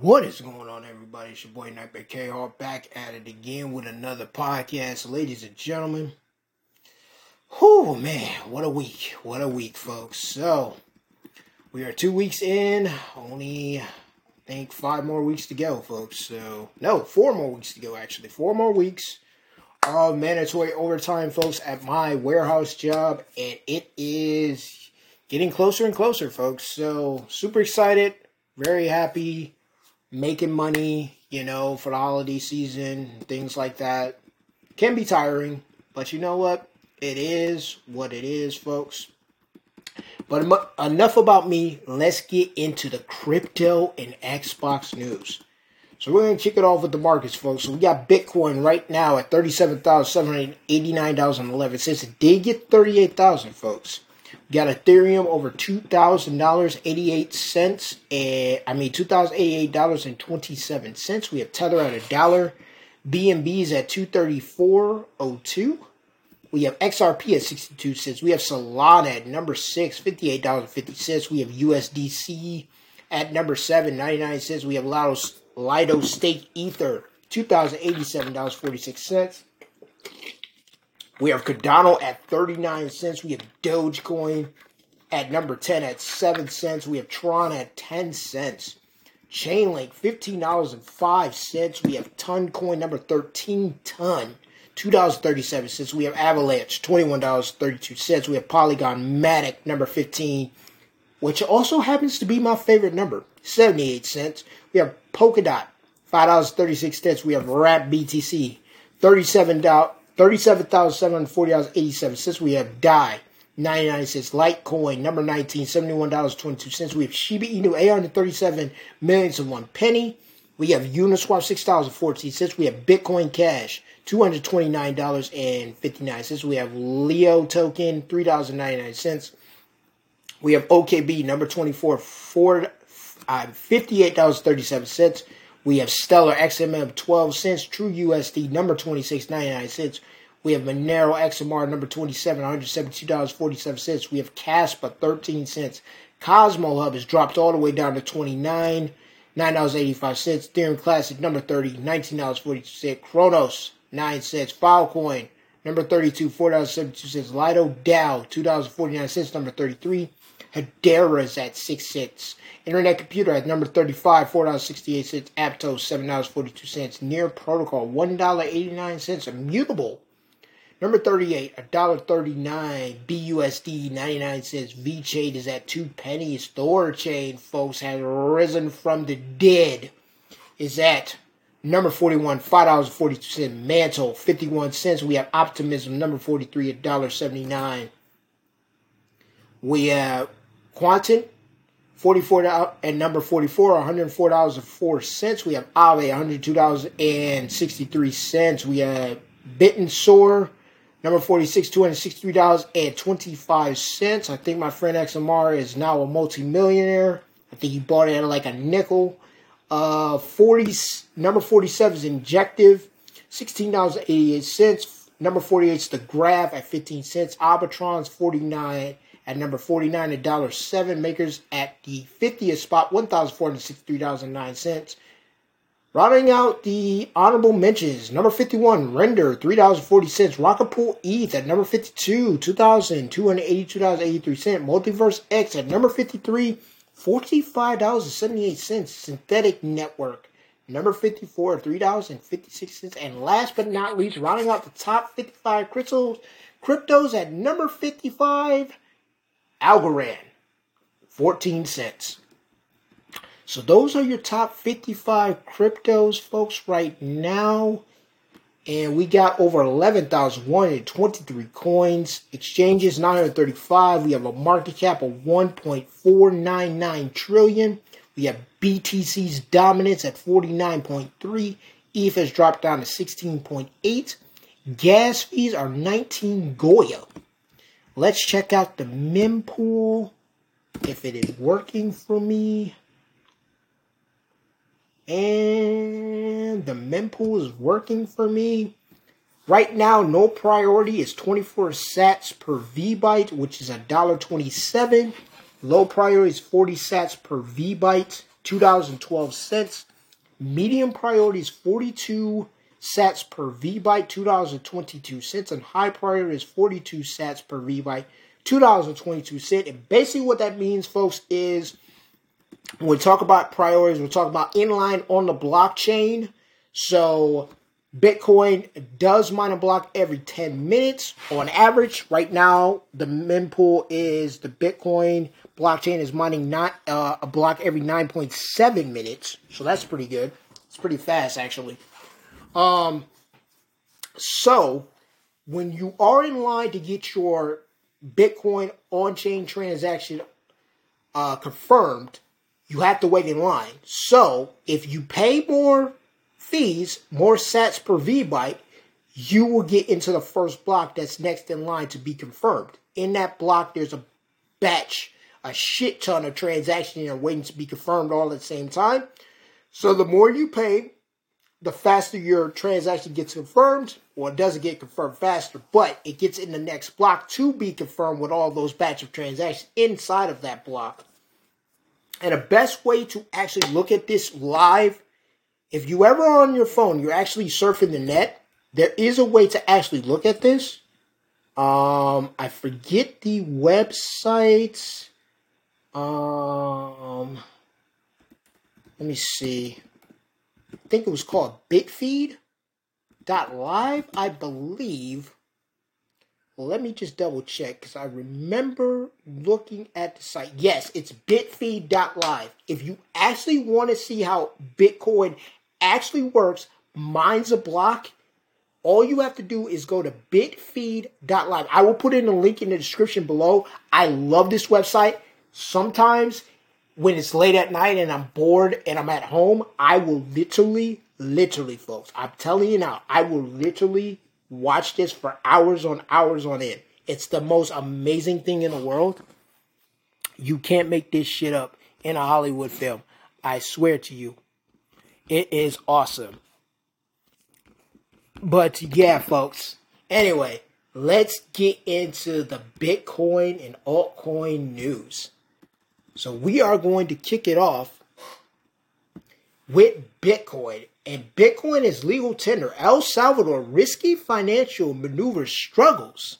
What is going on, everybody? It's your boy Nightmare K back at it again with another podcast, ladies and gentlemen. Whew, man, what a week! What a week, folks. So, we are two weeks in, only, I think, five more weeks to go, folks. So, no, four more weeks to go, actually. Four more weeks of mandatory overtime, folks, at my warehouse job, and it is getting closer and closer, folks. So, super excited, very happy making money, you know, for the holiday season, things like that. Can be tiring, but you know what? It is what it is, folks. But enough about me. Let's get into the crypto and Xbox news. So we're going to kick it off with the markets, folks. So we got Bitcoin right now at $37,789.11. It did get 38000 folks. Got Ethereum over two thousand dollars eighty eight cents, and I mean two thousand eighty eight dollars and twenty seven cents. We have Tether at a dollar, BNBs at two thirty four oh two. We have XRP at sixty two cents. We have Solana at number six, fifty eight dollars fifty cents. We have USDC at number seven, ninety nine cents. We have Lido, Lido Stake Ether, two thousand eighty seven dollars forty six cents. We have Cardano at 39 cents. We have Dogecoin at number 10 at 7 cents. We have Tron at 10 cents. Chainlink, $15.05. We have Toncoin number 13 ton, $2.37. We have Avalanche, $21.32. We have Polygon Matic number 15, which also happens to be my favorite number, 78 cents. We have Polkadot, $5.36. We have Wrap BTC, $37. $37,740.87. We have DAI, 99 cents. Litecoin, number 19, $71.22. We have Shiba Inu, 837 millions of one penny. We have Uniswap, $6.14. We have Bitcoin Cash, $229.59. We have Leo Token, $3.99. We have OKB, number 24, four, uh, $58.37. We have Stellar XLM 12 cents, True USD number 26, 99 cents. We have Monero XMR number 27, $172.47. We have Kaspa 13 cents. Cosmo Hub has dropped all the way down to 29, $9.85. Ethereum Classic number 30, $19.42. Cronos, 9 cents. Filecoin number 32, $4.72. Lido DAO, $2.49. Number 33. Hedera is at 6 cents. Internet Computer at number 35, $4.68. Aptos, $7.42. Near Protocol, $1.89. Immutable, number 38, $1.39. BUSD, 99 cents. VeChain is at 2 pennies. THORChain, folks, has risen from the dead. Is at number 41, $5.42. Mantle, 51 cents. We have Optimism, number 43, $1.79. We have Quantum, 44 and number 44 $104.04 we have Aave $102.63 we have Bittensor number 46 $263.25 I think my friend XMR is now a multimillionaire. I think he bought it at like a nickel. Uh 40 number 47 is Injective $16.88 number 48 is the Graph at 15 cents. Arbitrum's 49 at number 49, a dollar seven. Makers at the 50th spot, $1,463.09. Rounding out the honorable mentions, number 51, Render, $3.40. Rocket Pool ETH at number 52, $2,282.83. Multiverse X at number 53, $45.78. Synthetix Network, number 54, $3.56. And last but not least, rounding out the top 55 crystals, cryptos at number 55, Algorand, 14 cents. So those are your top 55 cryptos, folks, right now. And we got over 11,123 coins. Exchanges 935. We have a market cap of 1.499 trillion. We have BTC's dominance at 49.3. ETH has dropped down to 16.8. Gas fees are 19 Gwei. Let's check out the mempool if it is working for me. And the mempool is working for me. Right now, no priority is 24 sats per VByte, which is $1.27. Low priority is 40 sats per VByte, $2.12. Medium priority is 42 sats per V byte, $2.22. And high priority is 42 sats per V byte, $2.22. And basically what that means, folks, is when we talk about priorities, we're talking about inline on the blockchain. So Bitcoin does mine a block every 10 minutes on average. Right now, the mempool is the Bitcoin blockchain is mining not uh, a block every 9.7 minutes. So that's pretty good. It's pretty fast actually. Um so when you are in line to get your Bitcoin on-chain transaction uh, confirmed, you have to wait in line. So if you pay more fees, more sats per V byte, you will get into the first block that's next in line to be confirmed. In that block, there's a batch, a shit ton of transactions are waiting to be confirmed all at the same time. So the more you pay, the faster your transaction gets confirmed, or it doesn't get confirmed faster, but it gets in the next block to be confirmed with all those batch of transactions inside of that block. And the best way to actually look at this live if you ever on your phone, you're actually surfing the net, there is a way to actually look at this. Um, I forget the website. Um, let me see. Think it was called Bitfeed.live, I believe. Let me just double check because I remember looking at the site. Yes, it's bitfeed.live. If you actually want to see how Bitcoin actually works, mines a block, all you have to do is go to bitfeed.live. I will put in a link in the description below. I love this website. Sometimes when it's late at night and I'm bored and I'm at home, I will literally, literally, folks, I'm telling you now, I will literally watch this for hours on hours on end. It's the most amazing thing in the world. You can't make this shit up in a Hollywood film. I swear to you. It is awesome. But yeah, folks. Anyway, let's get into the Bitcoin and altcoin news. So we are going to kick it off with Bitcoin. And Bitcoin is legal tender. El Salvador risky financial maneuver struggles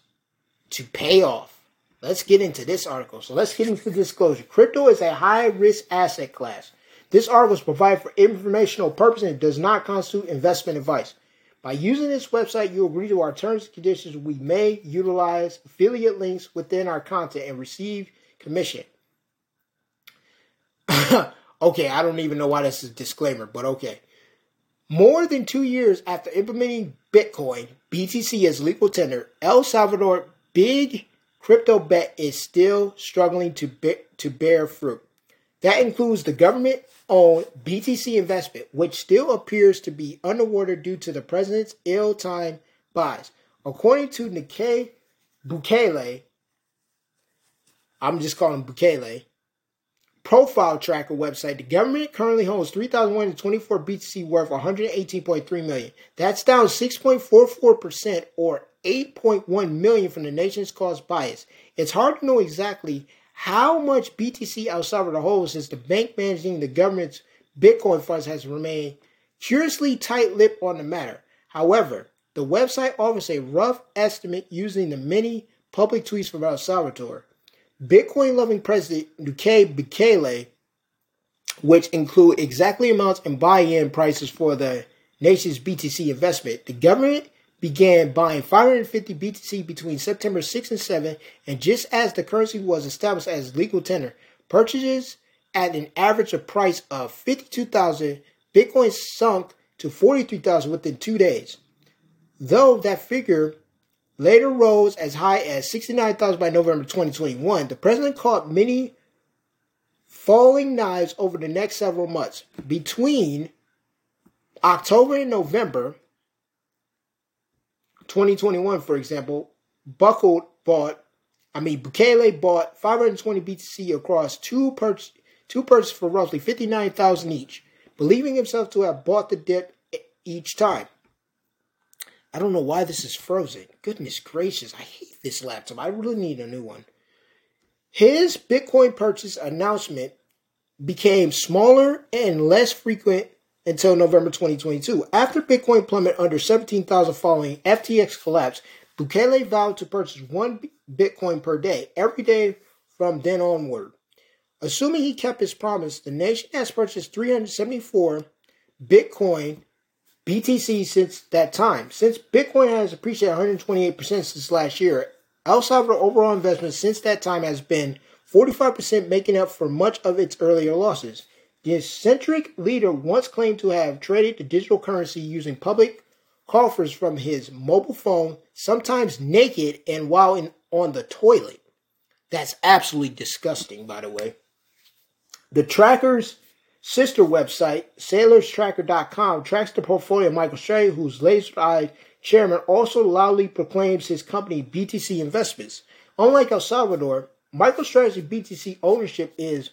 to pay off. Let's get into this article. So let's get into the disclosure. Crypto is a high risk asset class this article is provided for informational purposes and does not constitute investment advice. By using this website, you agree to our terms and conditions. We may utilize affiliate links within our content and receive commission. okay, I don't even know why this is a disclaimer, but okay. More than two years after implementing Bitcoin, BTC as legal tender, El Salvador big crypto bet is still struggling to, be- to bear fruit. That includes the government owned BTC investment, which still appears to be underwater due to the president's ill timed buys. According to Nikkei Bukele, I'm just calling Bukele, profile tracker website, the government currently holds 3,124 BTC worth 118.3 million. That's down 6.44% or 8.1 million from the nation's cost bias. It's hard to know exactly how much BTC El Salvador holds since the bank managing the government's Bitcoin funds has remained curiously tight lipped on the matter. However, the website offers a rough estimate using the many public tweets from El Salvador. Bitcoin loving President Duque Bukele, which include exactly amounts and buy in prices for the nation's BTC investment, the government began buying 550 BTC between September 6 and 7, and just as the currency was established as legal tender, purchases at an average of price of 52,000, Bitcoin sunk to 43,000 within two days. Though that figure later rose as high as 69,000 by November 2021, the president caught many falling knives over the next several months. Between October and November, 2021, for example, Buckled bought, I mean, Bukele bought 520 BTC across two purchases two purchases for roughly 59,000 each, believing himself to have bought the dip each time. I don't know why this is frozen. Goodness gracious, I hate this laptop. I really need a new one. His Bitcoin purchase announcement became smaller and less frequent until November 2022. After Bitcoin plummeted under 17,000 following FTX collapse, Bukele vowed to purchase one Bitcoin per day, every day from then onward. Assuming he kept his promise, the nation has purchased 374 Bitcoin BTC since that time. Since Bitcoin has appreciated 128% since last year, El Salvador overall investment since that time has been 45% making up for much of its earlier losses. The eccentric leader once claimed to have traded the digital currency using public coffers from his mobile phone, sometimes naked and while in, on the toilet. That's absolutely disgusting, by the way. The tracker's sister website, sailorstracker.com, tracks the portfolio of MicroStrategy, whose laser-eyed chairman also loudly proclaims his company BTC Investments. Unlike El Salvador, MicroStrategy BTC ownership is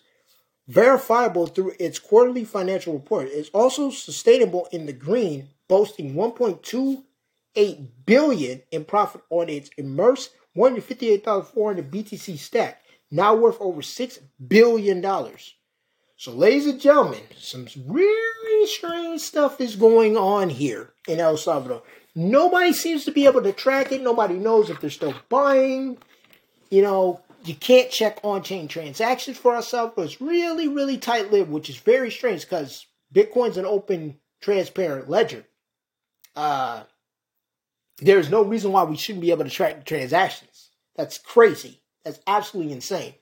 verifiable through its quarterly financial report. It's also sustainable in the green, boasting 1.28 billion in profit on its immersed 158,400 BTC stack, now worth over six billion dollars. So, ladies and gentlemen, some really strange stuff is going on here in El Salvador. Nobody seems to be able to track it. Nobody knows if they're still buying. You know, you can't check on-chain transactions for ourselves. But it's really, really tight-lipped, which is very strange because Bitcoin's an open, transparent ledger. Uh, there is no reason why we shouldn't be able to track the transactions. That's crazy. That's absolutely insane.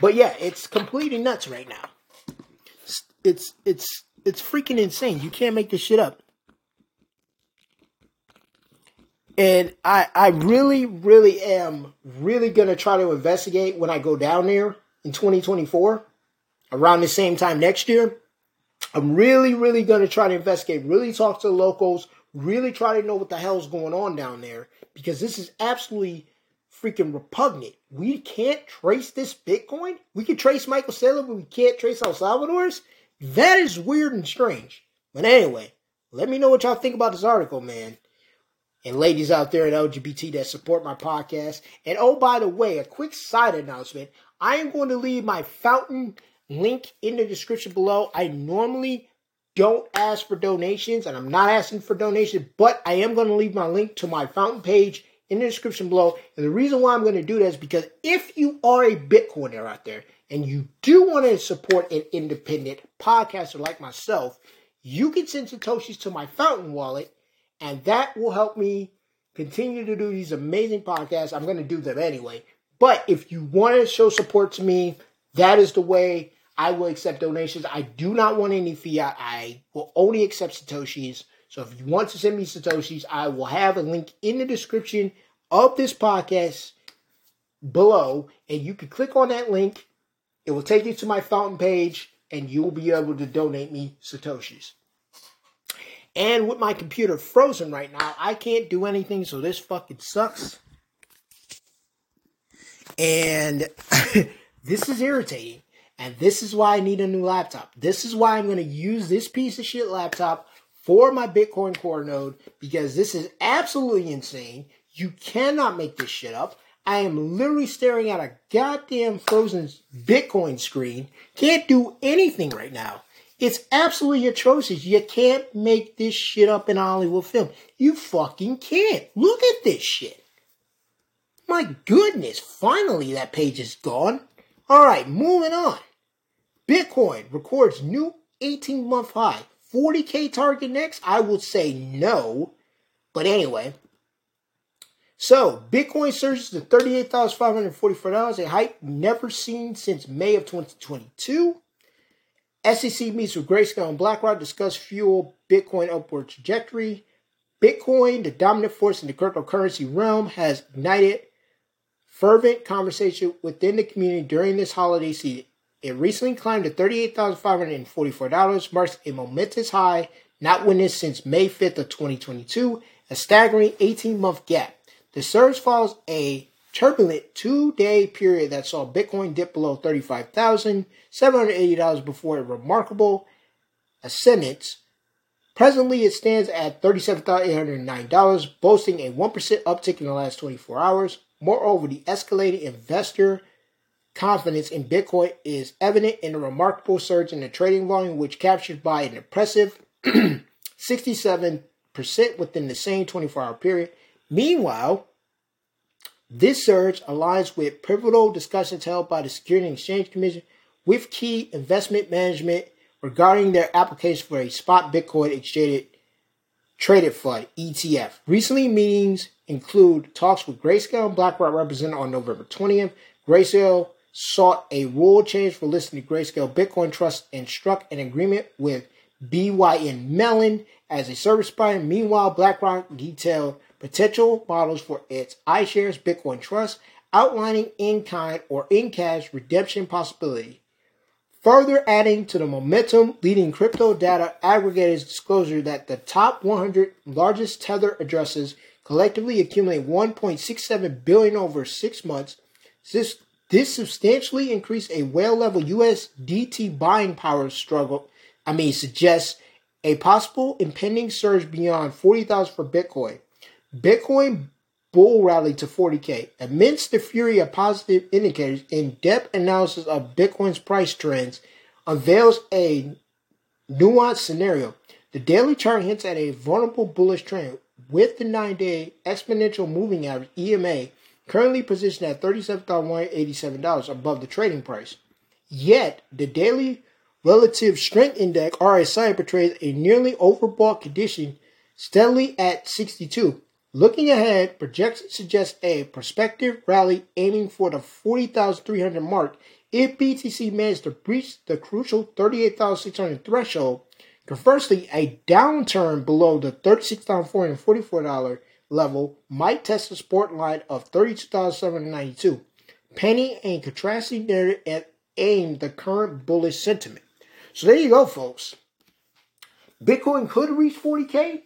But yeah, it's completely nuts right now. It's it's it's freaking insane. You can't make this shit up. And I, I really, really am really going to try to investigate when I go down there in 2024, around the same time next year. I'm really, really going to try to investigate, really talk to the locals, really try to know what the hell's going on down there because this is absolutely freaking repugnant. We can't trace this Bitcoin. We can trace Michael Saylor, but we can't trace El Salvador's. That is weird and strange. But anyway, let me know what y'all think about this article, man and ladies out there at LGBT that support my podcast. And oh, by the way, a quick side announcement. I am going to leave my fountain link in the description below. I normally don't ask for donations and I'm not asking for donations, but I am going to leave my link to my fountain page in the description below. And the reason why I'm going to do that is because if you are a Bitcoiner out there and you do want to support an independent podcaster like myself, you can send Satoshis to my fountain wallet and that will help me continue to do these amazing podcasts. I'm going to do them anyway. But if you want to show support to me, that is the way I will accept donations. I do not want any fiat. I will only accept Satoshis. So if you want to send me Satoshis, I will have a link in the description of this podcast below. And you can click on that link. It will take you to my fountain page and you will be able to donate me Satoshis. And with my computer frozen right now, I can't do anything, so this fucking sucks. And this is irritating. And this is why I need a new laptop. This is why I'm going to use this piece of shit laptop for my Bitcoin Core node because this is absolutely insane. You cannot make this shit up. I am literally staring at a goddamn frozen Bitcoin screen. Can't do anything right now. It's absolutely atrocious. You can't make this shit up in Hollywood film. You fucking can't. Look at this shit. My goodness, finally that page is gone. Alright, moving on. Bitcoin records new 18 month high. 40k target next? I would say no. But anyway. So, Bitcoin surges to $38,544, a height never seen since May of 2022. SEC meets with Grayscale and BlackRock discuss fuel Bitcoin upward trajectory. Bitcoin, the dominant force in the cryptocurrency realm, has ignited fervent conversation within the community during this holiday season. It recently climbed to $38,544, marks a momentous high not witnessed since May 5th of 2022, a staggering 18-month gap. The surge follows a turbulent two-day period that saw Bitcoin dip below $35,780 before a remarkable ascendance. Presently, it stands at $37,809, boasting a 1% uptick in the last 24 hours. Moreover, the escalating investor confidence in Bitcoin is evident in the remarkable surge in the trading volume, which captured by an impressive 67% within the same 24 hour period. Meanwhile, this surge aligns with pivotal discussions held by the Security and Exchange Commission with key investment management regarding their application for a spot Bitcoin exchange traded fund ETF. Recently, meetings include talks with Grayscale and BlackRock represented on November 20th. Grayscale sought a rule change for listing the Grayscale Bitcoin Trust and struck an agreement with BYN Mellon as a service provider. Meanwhile, BlackRock detailed potential models for its iShares Bitcoin Trust, outlining in kind or in cash redemption possibility. Further adding to the momentum, leading crypto data aggregators disclosure that the top 100 largest Tether addresses collectively accumulate 1.67 billion over six months. This, this substantially increased a whale level USDT buying power struggle. I mean, suggests a possible impending surge beyond 40,000 for Bitcoin. Bitcoin bull rally to 40K. Amidst the fury of positive indicators, in-depth analysis of Bitcoin's price trends unveils a nuanced scenario. The daily chart hints at a vulnerable bullish trend with the nine-day exponential moving average EMA currently positioned at $37,187 above the trading price. Yet, the daily relative strength index RSI portrays a nearly overbought condition steadily at 62 Looking ahead, projections suggest a prospective rally aiming for the 40,300 mark if BTC manages to breach the crucial 38,600 threshold. Conversely, a downturn below the $36,444 level might test the support line of 32,792. Penny and contrasting narrative and aim the current bullish sentiment. So there you go, folks. Bitcoin could reach 40K,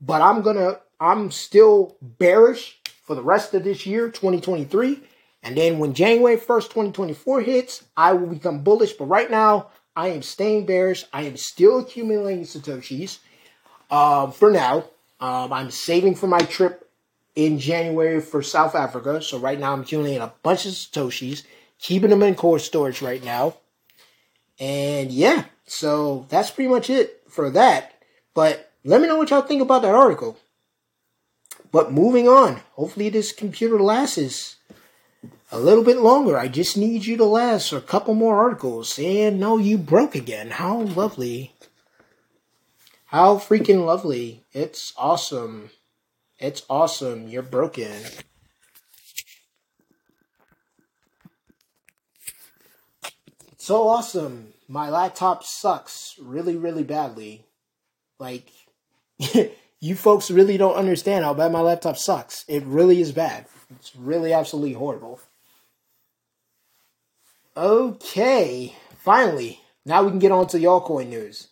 but I'm to I'm still bearish for the rest of this year, 2023. And then when January 1st, 2024 hits, I will become bullish. But right now, I am staying bearish. I am still accumulating Satoshis uh, for now. Um, I'm saving for my trip in January for South Africa. So right now, I'm accumulating a bunch of Satoshis, keeping them in core storage right now. And yeah, so that's pretty much it for that. But let me know what y'all think about that article. But moving on. Hopefully this computer lasts a little bit longer. I just need you to last a couple more articles. And no, you broke again. How lovely. How freaking lovely. It's awesome. It's awesome. You're broken. So awesome. My laptop sucks really, really badly. Like, you folks really don't understand how bad my laptop sucks. It really is bad. It's really absolutely horrible. Okay, finally, now we can get on to the altcoin news.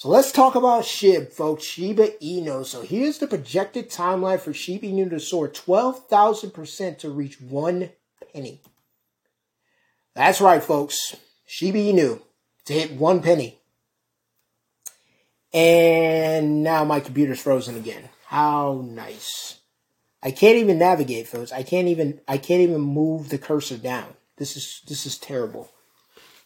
So let's talk about SHIB, folks. Shiba Inu. So here's the projected timeline for Shiba Inu to soar 12,000% to reach one penny. That's right, folks. Shiba Inu to hit one penny. And now my computer's frozen again. How nice. I can't even navigate, folks. I can't even I can't even move the cursor down. This is this is terrible.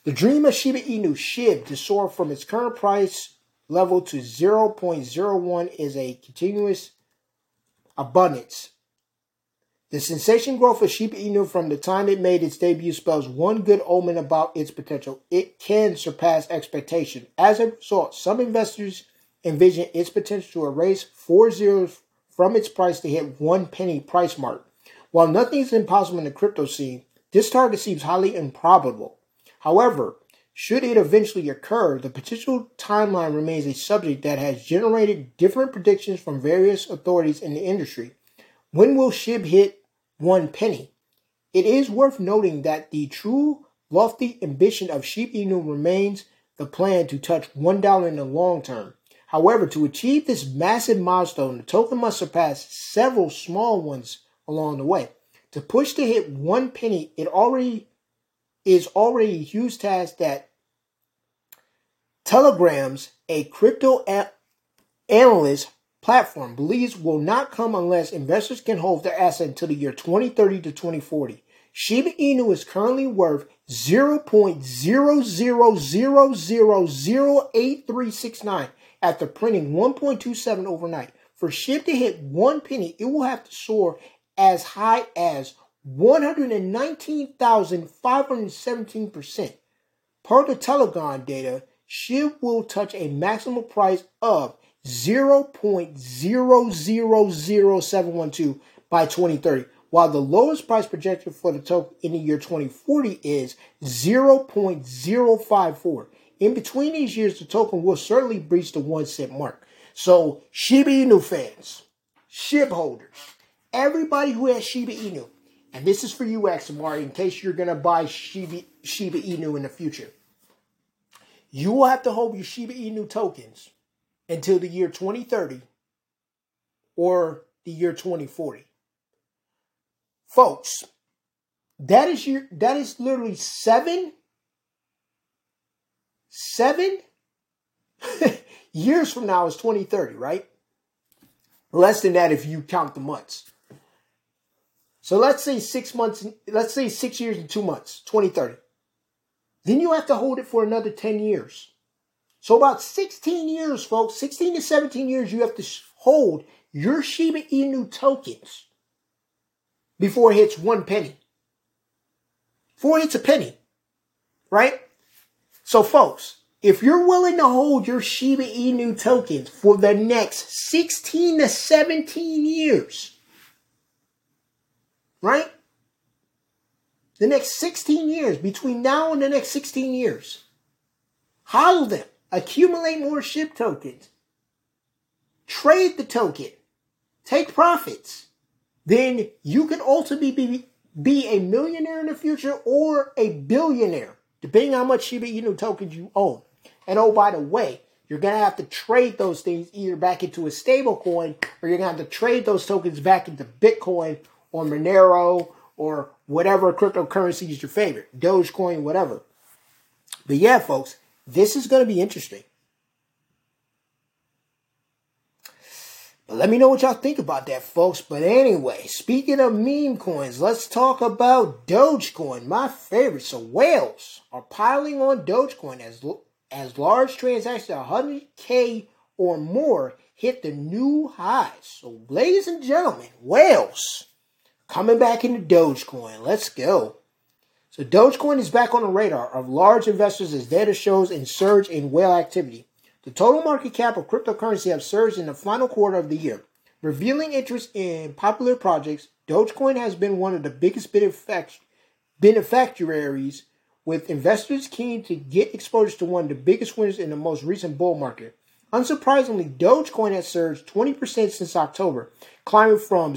The dream of Shiba Inu SHIB to soar from its current price level to 0.01 is a continuous abundance the sensation growth of Shiba Inu from the time it made its debut spells one good omen about its potential. It can surpass expectation. As a result, some investors envision its potential to erase four zeros from its price to hit one penny price mark. While nothing is impossible in the crypto scene, this target seems highly improbable. However, should it eventually occur, the potential timeline remains a subject that has generated different predictions from various authorities in the industry. When will SHIB hit one penny. It is worth noting that the true lofty ambition of Shiba Inu remains the plan to touch $1 in the long term. However, to achieve this massive milestone, the token must surpass several small ones along the way. To push to hit one penny, it already is already a huge task that Telegrams, a crypto a- analyst, platform believes will not come unless investors can hold their asset until the year 2030 to 2040. Shiba Inu is currently worth 0.00008369 after printing 1.27 overnight. For SHIB to hit one penny, it will have to soar as high as 119,517%. Per the Telegram data, SHIB will touch a maximum price of 0.000712 by 2030, while the lowest price projected for the token in the year 2040 is 0.054. In between these years, the token will certainly breach the one cent mark. So, Shiba Inu fans, SHIB holders, everybody who has Shiba Inu, and this is for you, XMR, in case you're going to buy Shiba, Shiba Inu in the future. You will have to hold your Shiba Inu tokens until the year 2030 or the year 2040. Folks, that is your that is literally seven seven years from now is 2030, right? Less than that if you count the months. So let's say six months, let's say six years and two months, 2030. Then you have to hold it for another 10 years. So about 16 years, folks, 16 to 17 years, you have to hold your Shiba Inu tokens before it hits one penny. Before it hits a penny, right? So folks, if you're willing to hold your Shiba Inu tokens for the next 16 to 17 years, right? The next 16 years, between now and the next 16 years, hodl them accumulate more SHIB tokens, trade the token, take profits, then you can ultimately be, be a millionaire in the future or a billionaire, depending on how much Shiba Inu tokens you own. And oh, by the way, you're going to have to trade those things either back into a stable coin or you're going to have to trade those tokens back into Bitcoin or Monero or whatever cryptocurrency is your favorite, Dogecoin, whatever. But yeah, folks, this is going to be interesting. But let me know what y'all think about that, folks. But anyway, speaking of meme coins, let's talk about Dogecoin, my favorite. So whales are piling on Dogecoin as as large transactions, 100k or more, hit the new highs. So, ladies and gentlemen, whales coming back into Dogecoin. Let's go. So Dogecoin is back on the radar of large investors as data shows a surge in whale activity. The total market cap of cryptocurrency have surged in the final quarter of the year. Revealing interest in popular projects, Dogecoin has been one of the biggest beneficiaries, with investors keen to get exposure to one of the biggest winners in the most recent bull market. Unsurprisingly, Dogecoin has surged 20% since October, climbing from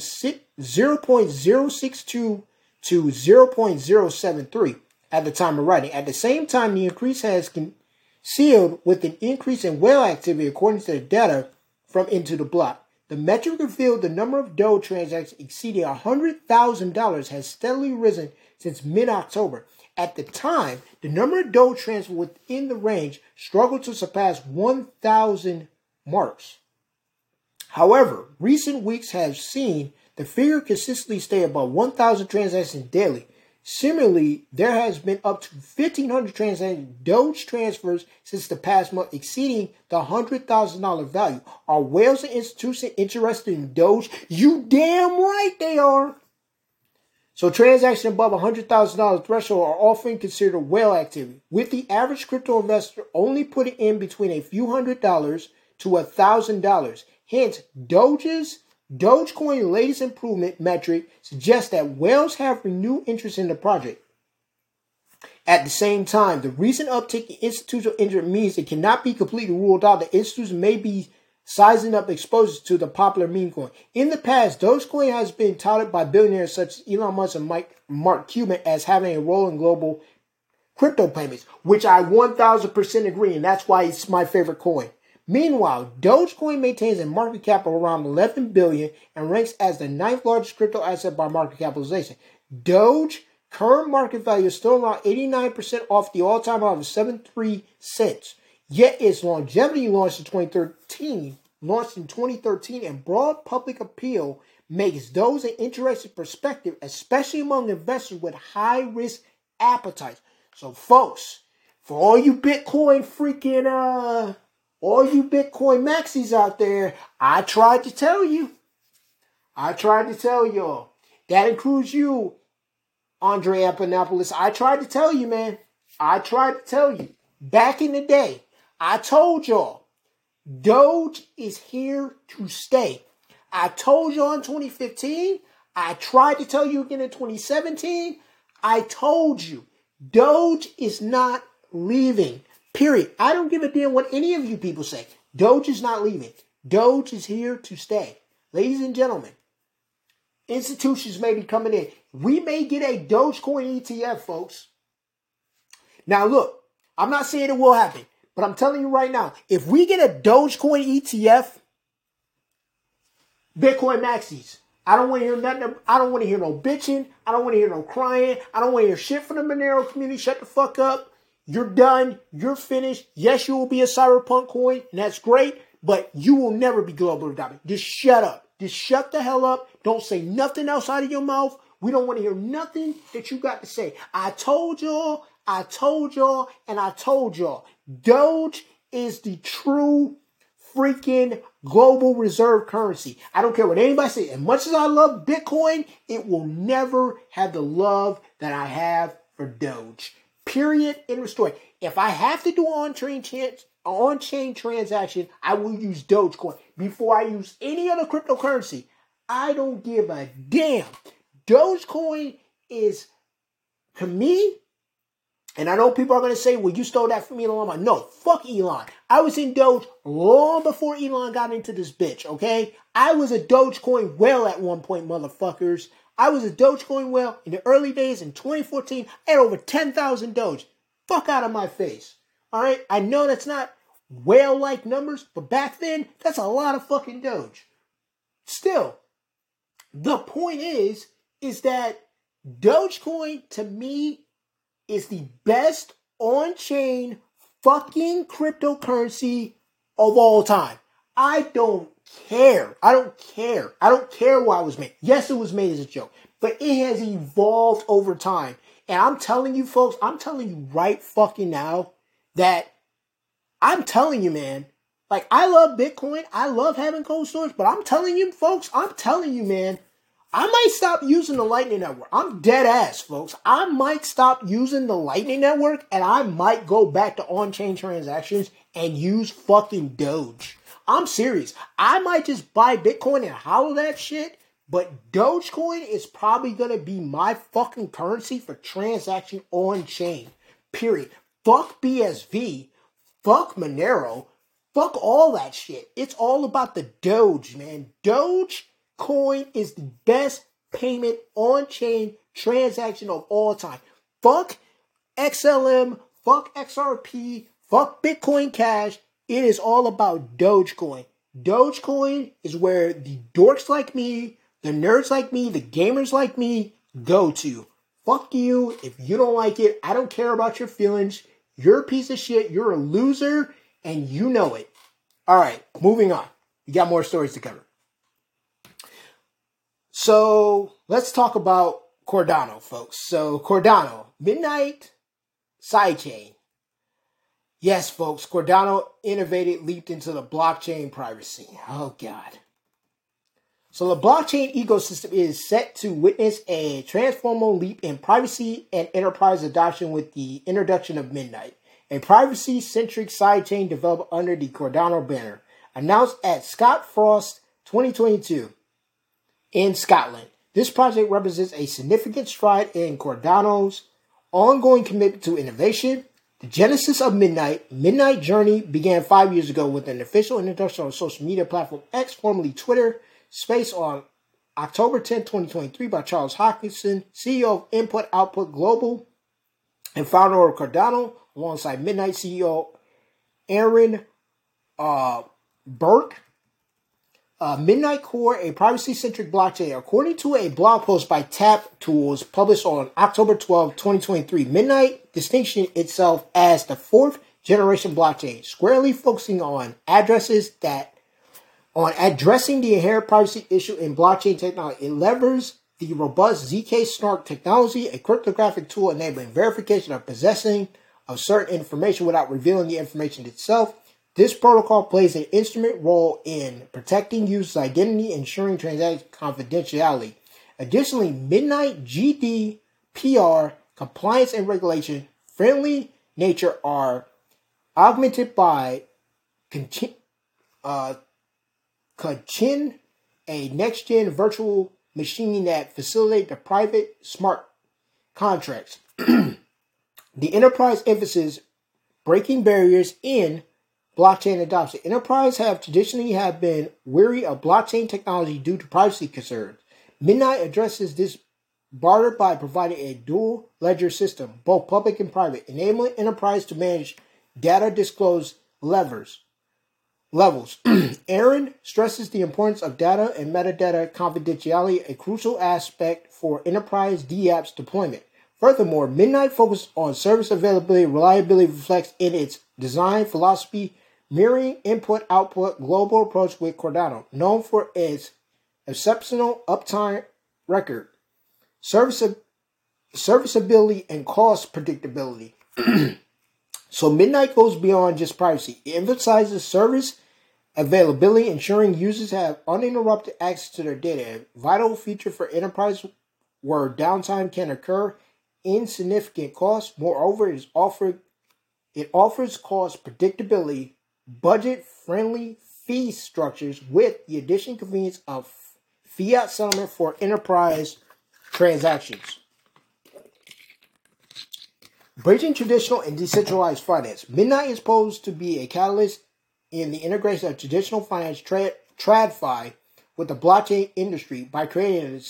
0.062 to 0.073 at the time of writing. At the same time, the increase has concealed with an increase in whale activity according to the data from IntoTheBlock. The metric revealed the number of Doge transactions exceeding $100,000 has steadily risen since mid-October. At the time, the number of Doge transfers within the range struggled to surpass 1,000 marks. However, recent weeks have seen the figure consistently stay above 1,000 transactions daily. Similarly, there has been up to 1,500 transactions, Doge transfers since the past month, exceeding the $100,000 value. Are whales and institutions interested in Doge? You damn right they are. So transactions above $100,000 threshold are often considered whale activity, with the average crypto investor only putting in between a few hundred dollars to a thousand dollars. Hence, Doge's Dogecoin latest improvement metric suggests that whales have renewed interest in the project. At the same time, the recent uptick in institutional interest means it cannot be completely ruled out that institutions may be sizing up exposure to the popular meme coin. In the past, Dogecoin has been touted by billionaires such as Elon Musk and Mike, Mark Cuban as having a role in global crypto payments, which I 1000% agree, and that's why it's my favorite coin. Meanwhile, Dogecoin maintains a market cap of around 11 billion and ranks as the ninth largest crypto asset by market capitalization. Doge current market value is still around 89% off the all-time high of 73 cents. Yet its longevity launched in 2013, launched in 2013 and broad public appeal makes those an interesting perspective, especially among investors with high risk appetites. So, folks, for all you Bitcoin freaking, uh, all you Bitcoin maxis out there, I tried to tell you. I tried to tell y'all. That includes you, Andre Antonopoulos. I tried to tell you, man. I tried to tell you. Back in the day, I told y'all, Doge is here to stay. I told y'all in 2015. I tried to tell you again in 2017. I told you, Doge is not leaving. Period. I don't give a damn what any of you people say. Doge is not leaving. Doge is here to stay. Ladies and gentlemen, institutions may be coming in. We may get a Dogecoin ETF, folks. Now, look, I'm not saying it will happen, but I'm telling you right now, if we get a Dogecoin ETF, Bitcoin maxis, I don't want to hear nothing. I don't want to hear no bitching. I don't want to hear no crying. I don't want to hear shit from the Monero community. Shut the fuck up. You're done. You're finished. Yes, you will be a cyberpunk coin, and that's great, but you will never be global adopted. Just shut up. Just shut the hell up. Don't say nothing outside of your mouth. We don't want to hear nothing that you got to say. I told y'all, I told y'all, and I told y'all. Doge is the true freaking global reserve currency. I don't care what anybody says. As much as I love Bitcoin, it will never have the love that I have for Doge. Period. In the story. If I have to do on-chain chance, on-chain transaction, I will use Dogecoin before I use any other cryptocurrency. I don't give a damn. Dogecoin is to me and I know people are going to say, well, you stole that from Elon. No, fuck Elon. I was in Doge long before Elon got into this bitch, okay? I was a Dogecoin well at one point, motherfuckers. I was a Doge Dogecoin well in the early days in 2014. I had over 10,000 Doge. Fuck out of my face. All right? I know that's not whale like numbers, but back then, that's a lot of fucking Doge. Still, the point is, is that Dogecoin to me is the best on chain fucking cryptocurrency of all time. I don't care. I don't care. I don't care why it was made. Yes, it was made as a joke, but it has evolved over time. And I'm telling you, folks, I'm telling you right fucking now that I'm telling you, man, like I love Bitcoin. I love having cold storage, but I'm telling you, folks, I'm telling you, man, I might stop using the Lightning Network. I'm dead ass, folks. I might stop using the Lightning Network and I might go back to on chain transactions and use fucking Doge. I'm serious. I might just buy Bitcoin and hollow that shit, but Dogecoin is probably gonna be my fucking currency for transaction on chain. Period. Fuck BSV. Fuck Monero. Fuck all that shit. It's all about the Doge, man. Doge Coin is the best payment on chain transaction of all time. Fuck XLM, fuck XRP, fuck Bitcoin Cash. It is all about Dogecoin. Dogecoin is where the dorks like me, the nerds like me, the gamers like me go to. Fuck you. If you don't like it, I don't care about your feelings. You're a piece of shit. You're a loser, and you know it. All right, moving on. We got more stories to cover. So let's talk about Cardano, folks. So Cardano, Midnight Sidechain. Yes, folks, Cardano innovated, leaped into the blockchain privacy. Oh, God. So the blockchain ecosystem is set to witness a transformational leap in privacy and enterprise adoption with the introduction of Midnight, a privacy-centric sidechain developed under the Cardano banner, announced at ScotFest 2022 in Scotland. This project represents a significant stride in Cardano's ongoing commitment to innovation. The genesis of Midnight, Midnight Journey, began five years ago with an official introduction on social media platform X, formerly Twitter, Space on October 10, 2023 by Charles Hoskinson, CEO of Input Output Global and founder of Cardano, alongside Midnight CEO Aaron uh, Burke uh, Midnight Core, a privacy centric blockchain. According to a blog post by TapTools published on October 12, 2023, Midnight distinction itself as the fourth generation blockchain, squarely focusing on addresses that on addressing the inherent privacy issue in blockchain technology. It levers the robust ZK Snark technology, a cryptographic tool enabling verification of possessing of certain information without revealing the information itself. This protocol plays an instrument role in protecting users' identity, ensuring transaction confidentiality. Additionally, Midnight GDPR compliance and regulation friendly nature are augmented by uh, Kachina, a next gen virtual machine that facilitate the private smart contracts. the enterprise emphasis breaking barriers in blockchain adoption. Enterprise have traditionally have been wary of blockchain technology due to privacy concerns. Midnight addresses this barter by providing a dual ledger system, both public and private, enabling enterprise to manage data disclosed levers levels. Aaron stresses the importance of data and metadata confidentiality, a crucial aspect for enterprise DApps deployment. Furthermore, Midnight focus on service availability reliability reflects in its design philosophy, mirroring input output global approach with Cardano, known for its exceptional uptime record, service, serviceability, and cost predictability. So Midnight goes beyond just privacy. It emphasizes service availability, ensuring users have uninterrupted access to their data, a vital feature for enterprise where downtime can occur, insignificant cost. Moreover, it it offers cost predictability, budget-friendly fee structures with the additional convenience of fiat settlement for enterprise transactions. Bridging traditional and decentralized finance. Midnight is posed to be a catalyst in the integration of traditional finance, tra- TradFi, with the blockchain industry by creating an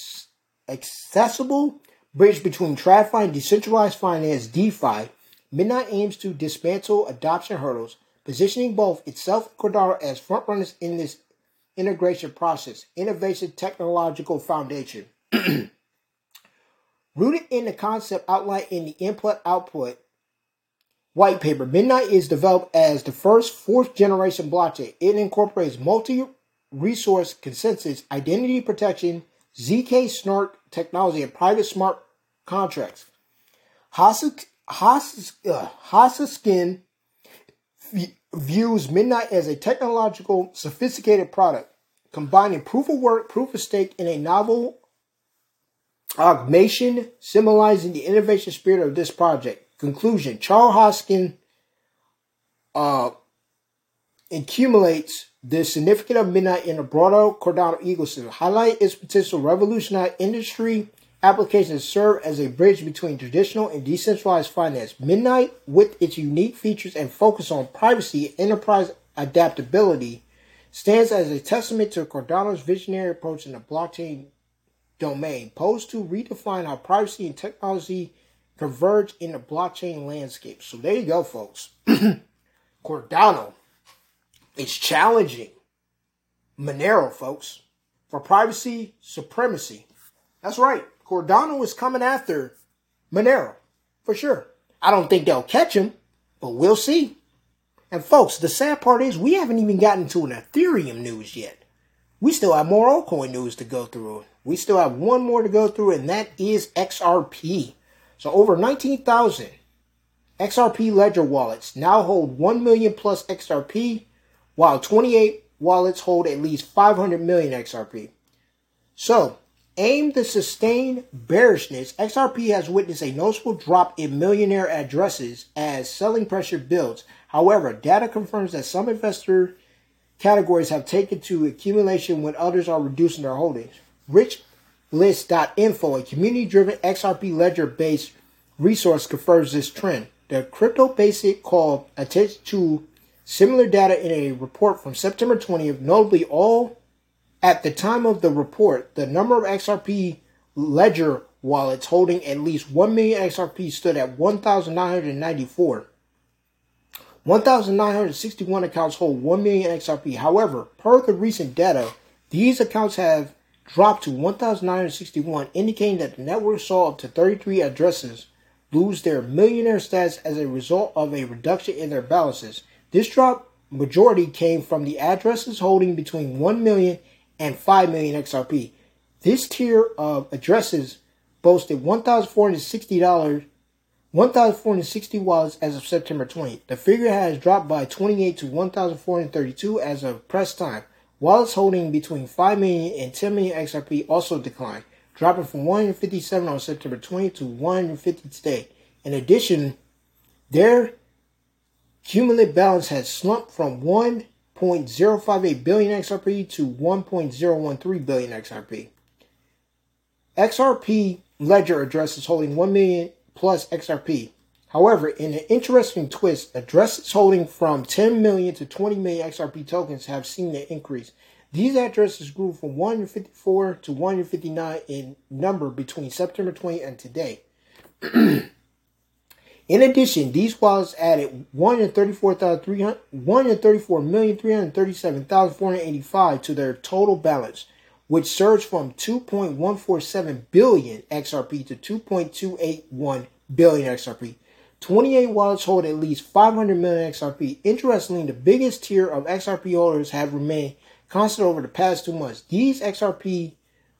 accessible bridge between TradFi and decentralized finance, DeFi. Midnight aims to dismantle adoption hurdles, positioning both itself and Cardano as frontrunners in this integration process. Innovation technological foundation. Rooted in the concept outlined in the input output white paper, Midnight is developed as the first fourth generation blockchain. It incorporates multi resource consensus, identity protection, ZK Snark technology, and private smart contracts. Hasaskin uh, views Midnight as a technological, sophisticated product, combining proof of work, proof of stake, in a novel Augmentation, symbolizing the innovation spirit of this project. Conclusion Charles Hoskin uh, accumulates the significance of Midnight in the broader Cardano ecosystem, highlight its potential revolutionize industry applications serve as a bridge between traditional and decentralized finance. Midnight, with its unique features and focus on privacy and enterprise adaptability, stands as a testament to Cardano's visionary approach in the blockchain domain, posed to redefine how privacy and technology converge in the blockchain landscape. So there you go, folks. Cardano is challenging Monero, folks, for privacy supremacy. That's right. Cardano is coming after Monero, for sure. I don't think they'll catch him, but we'll see. And folks, the sad part is we haven't even gotten to an Ethereum news yet. We still have more altcoin news to go through. We still have one more to go through, and that is XRP. So over 19,000 XRP Ledger wallets now hold 1 million plus XRP, while 28 wallets hold at least 500 million XRP. So, aimed to sustain bearishness, XRP has witnessed a noticeable drop in millionaire addresses as selling pressure builds. However, data confirms that some investor categories have taken to accumulation when others are reducing their holdings. RichList.info, a community driven XRP ledger based resource, confirms this trend. The Crypto Basic called attention to similar data in a report from September 20th, notably all at the time of the report, the number of XRP ledger wallets holding at least 1 million XRP stood at 1,994. 1,961 accounts hold 1 million XRP. However, per the recent data, these accounts have dropped to 1,961, indicating that the network saw up to 33 addresses lose their millionaire status as a result of a reduction in their balances. This drop majority came from the addresses holding between 1 million and 5 million XRP. This tier of addresses boasted $1,460 1,460 wallets as of September 20. The figure has dropped by 28 to 1,432 as of press time. Wallets holding between 5 million and 10 million XRP also declined, dropping from 157 on September 20 to 150 today. In addition, their cumulative balance has slumped from 1.058 billion XRP to 1.013 billion XRP. XRP ledger addresses holding 1 million plus XRP. However, in an interesting twist, addresses holding from 10 million to 20 million XRP tokens have seen an increase. These addresses grew from 154 to 159 in number between September 20 and today. in addition, these wallets added 134,337,485 to their total balance which surged from 2.147 billion XRP to 2.281 billion XRP. 28 wallets hold at least 500 million XRP. Interestingly, the biggest tier of XRP holders have remained constant over the past two months. These XRP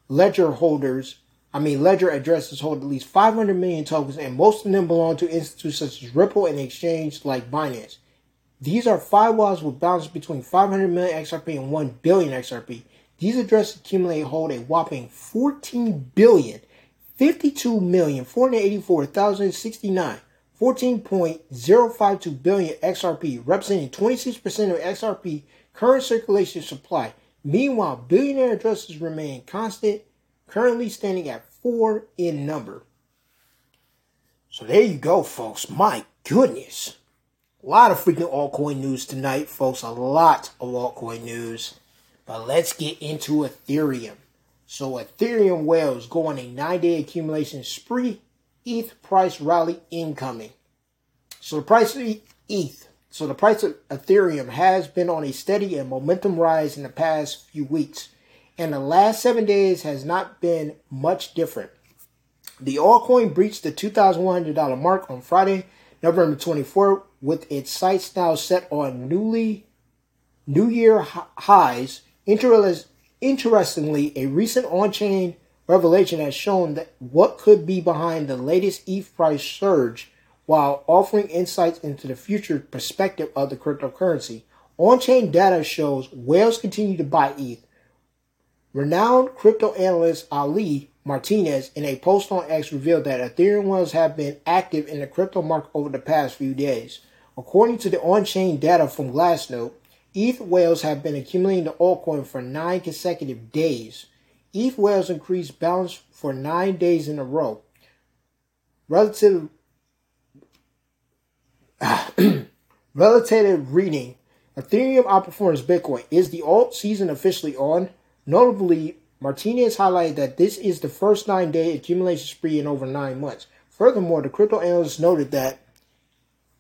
ledger holders, I mean ledger addresses, hold at least 500 million tokens, and most of them belong to institutions such as Ripple and exchange like Binance. These are five wallets with balances between 500 million XRP and 1 billion XRP. These addresses accumulate hold a whopping 14 billion 52 million 484,069 14.052 billion XRP, representing 26% of XRP current circulation supply. Meanwhile, billionaire addresses remain constant, currently standing at four in number. So there you go, folks. My goodness. A lot of freaking altcoin news tonight, folks. A lot of altcoin news. But let's get into Ethereum. So Ethereum whales go on a nine-day accumulation spree. ETH price rally incoming. So the price of ETH, so the price of Ethereum has been on a steady and momentum rise in the past few weeks. And the last seven days has not been much different. The altcoin breached the $2,100 mark on Friday, November 24, with its sights now set on newly New Year highs Interestingly, a recent on-chain revelation has shown that what could be behind the latest ETH price surge while offering insights into the future perspective of the cryptocurrency. On-chain data shows whales continue to buy ETH. Renowned crypto analyst Ali Martinez in a post on X revealed that Ethereum whales have been active in the crypto market over the past few days. According to the on-chain data from Glassnode, ETH whales have been accumulating the altcoin for nine consecutive days. ETH whales increased balance for nine days in a row. Relative relative reading, Ethereum outperforms Bitcoin. Is the alt season officially on? Notably, Martinez highlighted that this is the first nine day accumulation spree in over nine months. Furthermore, the crypto analyst noted that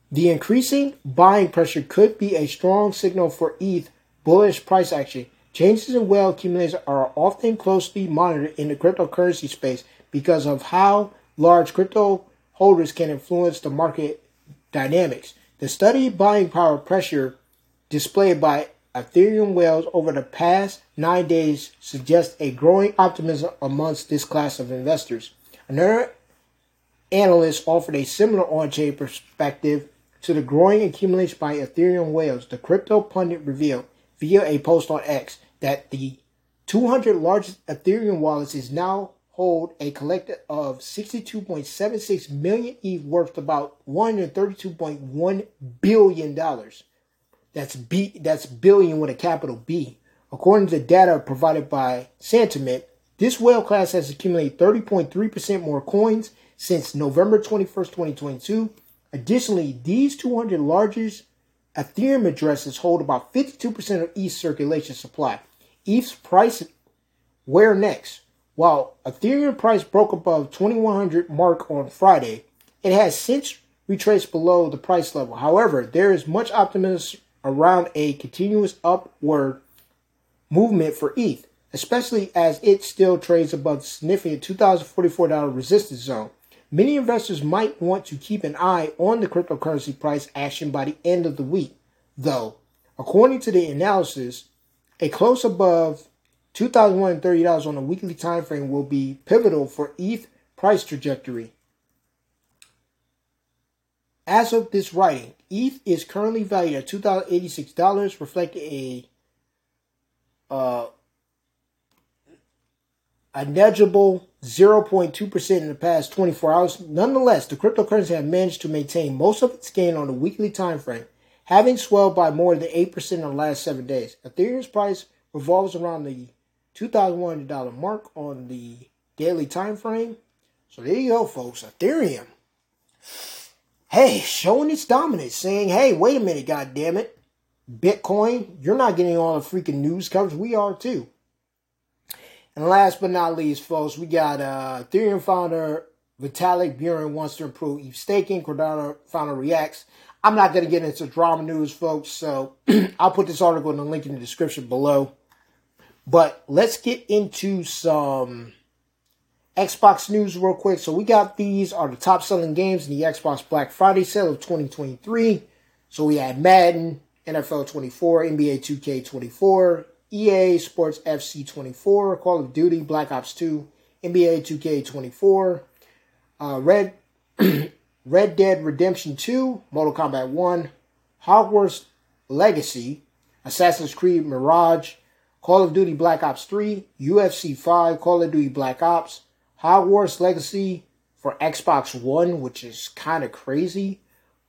the increasing buying pressure could be a strong signal for ETH bullish price action. Changes in whale accumulators are often closely monitored in the cryptocurrency space because of how large crypto holders can influence the market dynamics. The study buying power pressure displayed by Ethereum whales over the past nine days suggest a growing optimism amongst this class of investors. Another analyst offered a similar on-chain perspective to the growing accumulation by Ethereum whales, the crypto pundit revealed via a post on X that the 200 largest Ethereum wallets is now hold a collective of 62.76 million ETH worth about 132.1 billion dollars. That's B that's billion with a capital B. According to data provided by Santiment, this whale class has accumulated 30.3% more coins since November 21st, 2022 Additionally, these 200 largest Ethereum addresses hold about 52% of ETH circulation supply. ETH's price where next? While Ethereum price broke above 2100 mark on Friday, it has since retraced below the price level. However, there is much optimism around a continuous upward movement for ETH, especially as it still trades above the significant $2,044 resistance zone. Many investors might want to keep an eye on the cryptocurrency price action by the end of the week, though. According to the analysis, a close above $2,130 on a weekly time frame will be pivotal for ETH price trajectory. As of this writing, ETH is currently valued at $2,086, reflecting a uh, a negligible 0.2% in the past 24 hours. Nonetheless, the cryptocurrency has managed to maintain most of its gain on the weekly time frame, having swelled by more than 8% in the last seven days. Ethereum's price revolves around the $2,100 mark on the daily time frame. So there you go, folks. Ethereum. Hey, showing its dominance, saying, hey, wait a minute, God damn it. Bitcoin, you're not getting all the freaking news coverage. We are too. And last but not least, folks, we got uh, Ethereum founder Vitalik Buterin wants to improve ETH staking. Cardano founder reacts. I'm not going to get into drama news, folks, so I'll put this article in the link in the description below. But let's get into some Xbox news real quick. So we got these are the top selling games in the Xbox Black Friday sale of 2023. So we had Madden, NFL 24, NBA 2K 24, EA Sports FC 24, Call of Duty, Black Ops 2, NBA 2K 24, uh, Red Red Dead Redemption 2, Mortal Kombat 1, Hogwarts Legacy, Assassin's Creed Mirage, Call of Duty Black Ops 3, UFC 5, Call of Duty Black Ops, Hogwarts Legacy for Xbox One, which is kind of crazy,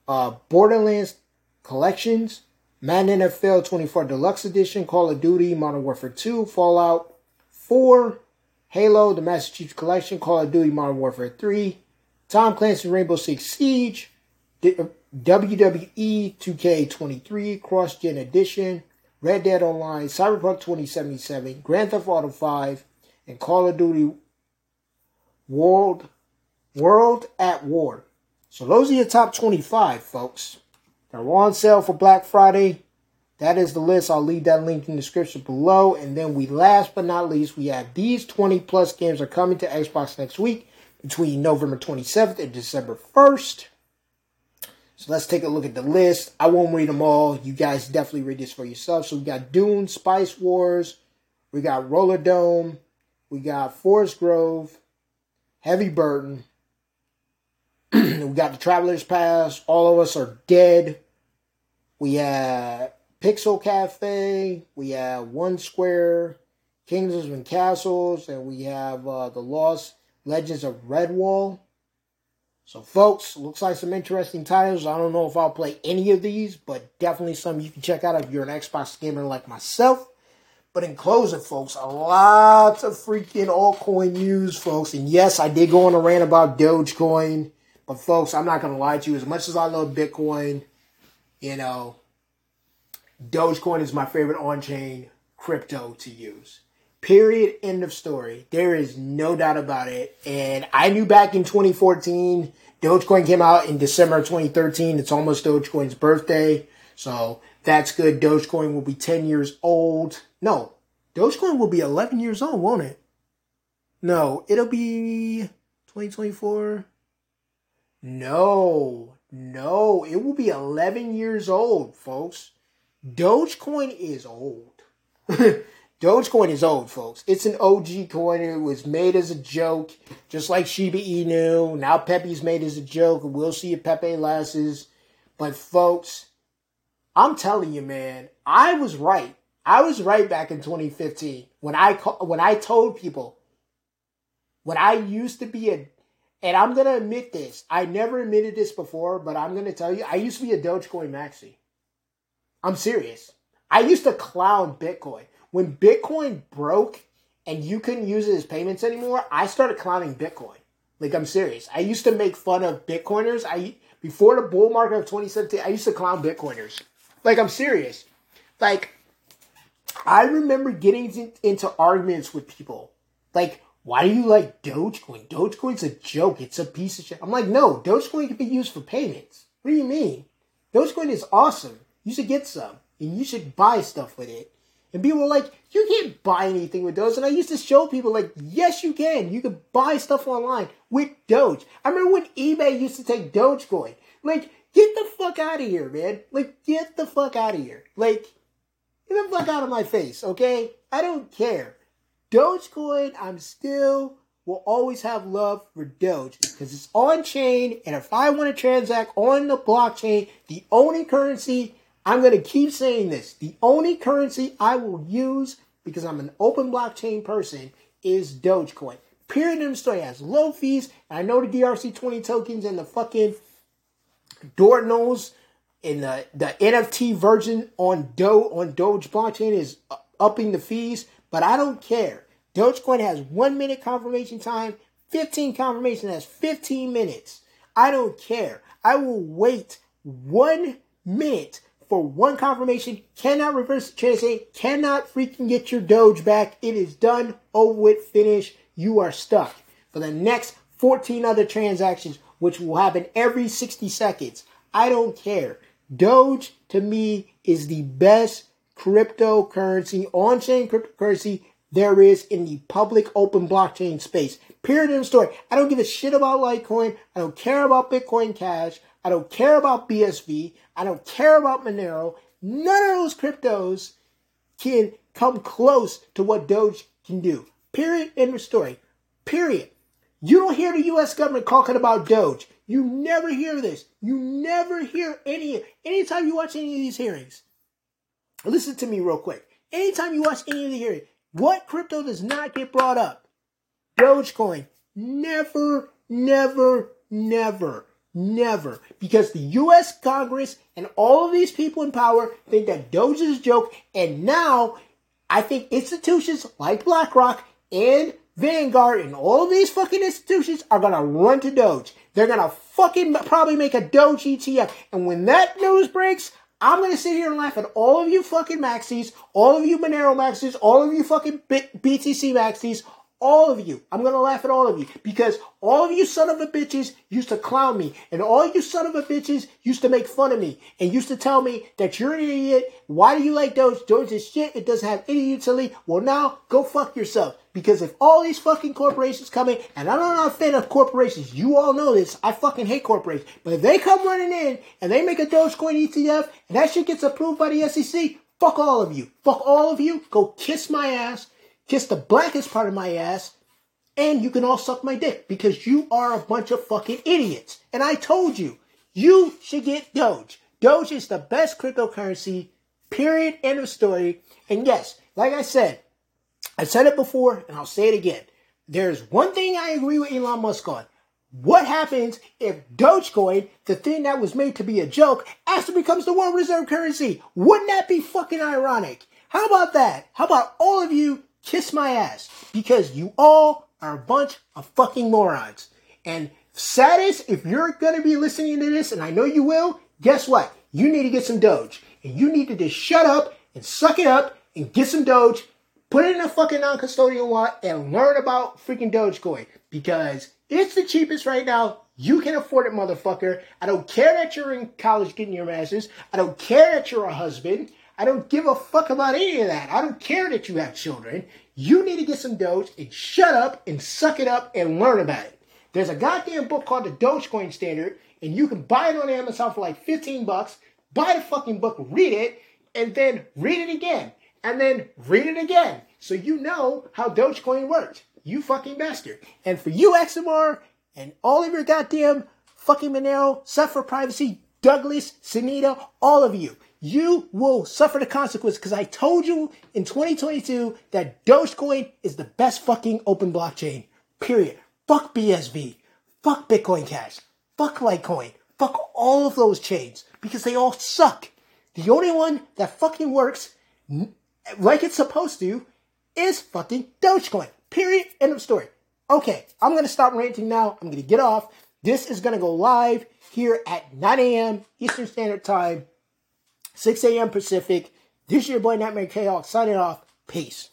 uh, Borderlands Collections, Madden NFL 24 Deluxe Edition, Call of Duty, Modern Warfare 2, Fallout 4, Halo, the Master Chief Collection, Call of Duty, Modern Warfare 3, Tom Clancy Rainbow Six Siege, WWE 2K23 Cross Gen Edition, Red Dead Online, Cyberpunk 2077, Grand Theft Auto 5, and Call of Duty World World at War. So those are your top 25, folks. They're on sale for Black Friday. That is the list. I'll leave that link in the description below. And then we, last but not least, we have these 20 plus games are coming to Xbox next week between November 27th and December 1st. So let's take a look at the list. I won't read them all. You guys definitely read this for yourself. So we got Dune, Spice Wars, we got Rollerdrome, we got Forest Grove, Heavy Burden, we got the Traveler's Pass. All of us are dead. We have Pixel Cafe. We have One Square, Kingdoms and Castles, and we have uh, the Lost Legends of Redwall. So, folks, looks like some interesting titles. I don't know if I'll play any of these, but definitely some you can check out if you're an Xbox gamer like myself. But in closing, folks, a lot of freaking altcoin news, folks. And yes, I did go on a rant about Dogecoin. But folks, I'm not gonna lie to you. As much as I love Bitcoin, you know, Dogecoin is my favorite on-chain crypto to use. Period. End of story. There is no doubt about it. And I knew back in 2014, Dogecoin came out in December 2013. It's almost Dogecoin's birthday. So that's good. Dogecoin will be 10 years old. No, Dogecoin will be 11 years old, won't it? No, it'll be 2024. No, no, it will be 11 years old, folks. Dogecoin is old. Dogecoin is old, folks. It's an OG coin. It was made as a joke, just like Shiba Inu. Now Pepe's made as a joke. We'll see if Pepe lasts. But folks, I'm telling you, man, I was right. I was right back in 2015 when I when I told people when I used to be a and I'm gonna admit this. I never admitted this before, but I'm gonna tell you, I used to be a Dogecoin maxi. I'm serious. I used to clown Bitcoin. When Bitcoin broke and you couldn't use it as payments anymore, I started clowning Bitcoin. Like I'm serious. I used to make fun of Bitcoiners. I before the bull market of 2017, I used to clown Bitcoiners. Like I'm serious. Like I remember getting into arguments with people. Like why do you like Dogecoin? Dogecoin's a joke. It's a piece of shit. I'm like, no, Dogecoin can be used for payments. What do you mean? Dogecoin is awesome. You should get some. And you should buy stuff with it. And people were like, you can't buy anything with those. And I used to show people like, yes, you can. You can buy stuff online with Doge. I remember when eBay used to take Dogecoin. Like, get the fuck out of here, man. Like, get the fuck out of here. Like, get the fuck out of my face, okay? I don't care. Dogecoin, I'm still will always have love for Doge because it's on chain. And if I want to transact on the blockchain, the only currency, I'm going to keep saying this, the only currency I will use because I'm an open blockchain person is Dogecoin. Period the story has low fees. And I know the DRC20 tokens and the fucking Ordinals in uh, the, the NFT version on Do on Doge blockchain is upping the fees, but I don't care. Dogecoin has one minute confirmation time, 15 confirmation has 15 minutes. I don't care. I will wait one minute for one confirmation. Cannot reverse the transaction. Cannot freaking get your Doge back. It is done. Oh, Over with. finished. You are stuck for the next 14 other transactions, which will happen every 60 seconds. I don't care. Doge to me is the best cryptocurrency, on chain cryptocurrency there is in the public open blockchain space. Period in the story. I don't give a shit about Litecoin. I don't care about Bitcoin Cash. I don't care about BSV. I don't care about Monero. None of those cryptos can come close to what Doge can do. Period in the story. Period. You don't hear the US government talking about Doge. You never hear this. You never hear any anytime you watch any of these hearings. Listen to me real quick. Anytime you watch any of the hearings, what crypto does not get brought up? Dogecoin. Never, never, never, never. Because the US Congress and all of these people in power think that Doge is a joke. And now I think institutions like BlackRock and Vanguard and all of these fucking institutions are gonna run to Doge. They're gonna fucking probably make a Doge ETF. And when that news breaks, I'm gonna sit here and laugh at all of you fucking maxis, all of you Monero maxis, all of you fucking BTC maxis, all of you. I'm gonna laugh at all of you because all of you son of a bitches used to clown me, and all you son of a bitches used to make fun of me and used to tell me that you're an idiot. Why do you like Doge? Doge is shit. It doesn't have any utility. Well, now go fuck yourself. Because if all these fucking corporations come in, and I'm not a fan of corporations, you all know this, I fucking hate corporations. But if they come running in and they make a Dogecoin ETF and that shit gets approved by the SEC, fuck all of you. Fuck all of you. Go kiss my ass, kiss the blackest part of my ass, and you can all suck my dick because you are a bunch of fucking idiots. And I told you, you should get Doge. Doge is the best cryptocurrency, period, end of story. And yes, like I said, I said it before and I'll say it again. There's one thing I agree with Elon Musk on. What happens if Dogecoin, the thing that was made to be a joke, actually becomes the world reserve currency? Wouldn't that be fucking ironic? How about that? How about all of you kiss my ass? Because you all are a bunch of fucking morons. And saddest, if you're gonna be listening to this, and I know you will, guess what? You need to get some Doge. And you need to just shut up and suck it up and get some Doge Put it in a fucking non-custodial wallet and learn about freaking Dogecoin because it's the cheapest right now. You can afford it, motherfucker. I don't care that you're in college getting your master's. I don't care that you're a husband. I don't give a fuck about any of that. I don't care that you have children. You need to get some Doge and shut up and suck it up and learn about it. There's a goddamn book called the Dogecoin Standard, and you can buy it on Amazon for like 15 bucks. Buy the fucking book, read it, and then read it again and then read it again so you know how Dogecoin works. You fucking bastard. And for you, XMR, and all of your goddamn fucking Monero, suffer privacy, Douglas, Sunita, all of you. You will suffer the consequence because I told you in 2022 that Dogecoin is the best fucking open blockchain. Period. Fuck BSV. Fuck Bitcoin Cash. Fuck Litecoin. Fuck all of those chains because they all suck. The only one that fucking works like it's supposed to, is fucking Dogecoin. Period. End of story. Okay, I'm gonna stop ranting now. I'm gonna get off. This is gonna go live here at 9 a.m. Eastern Standard Time, 6 a.m. Pacific. This is your boy Nightmare Chaos signing off. Peace.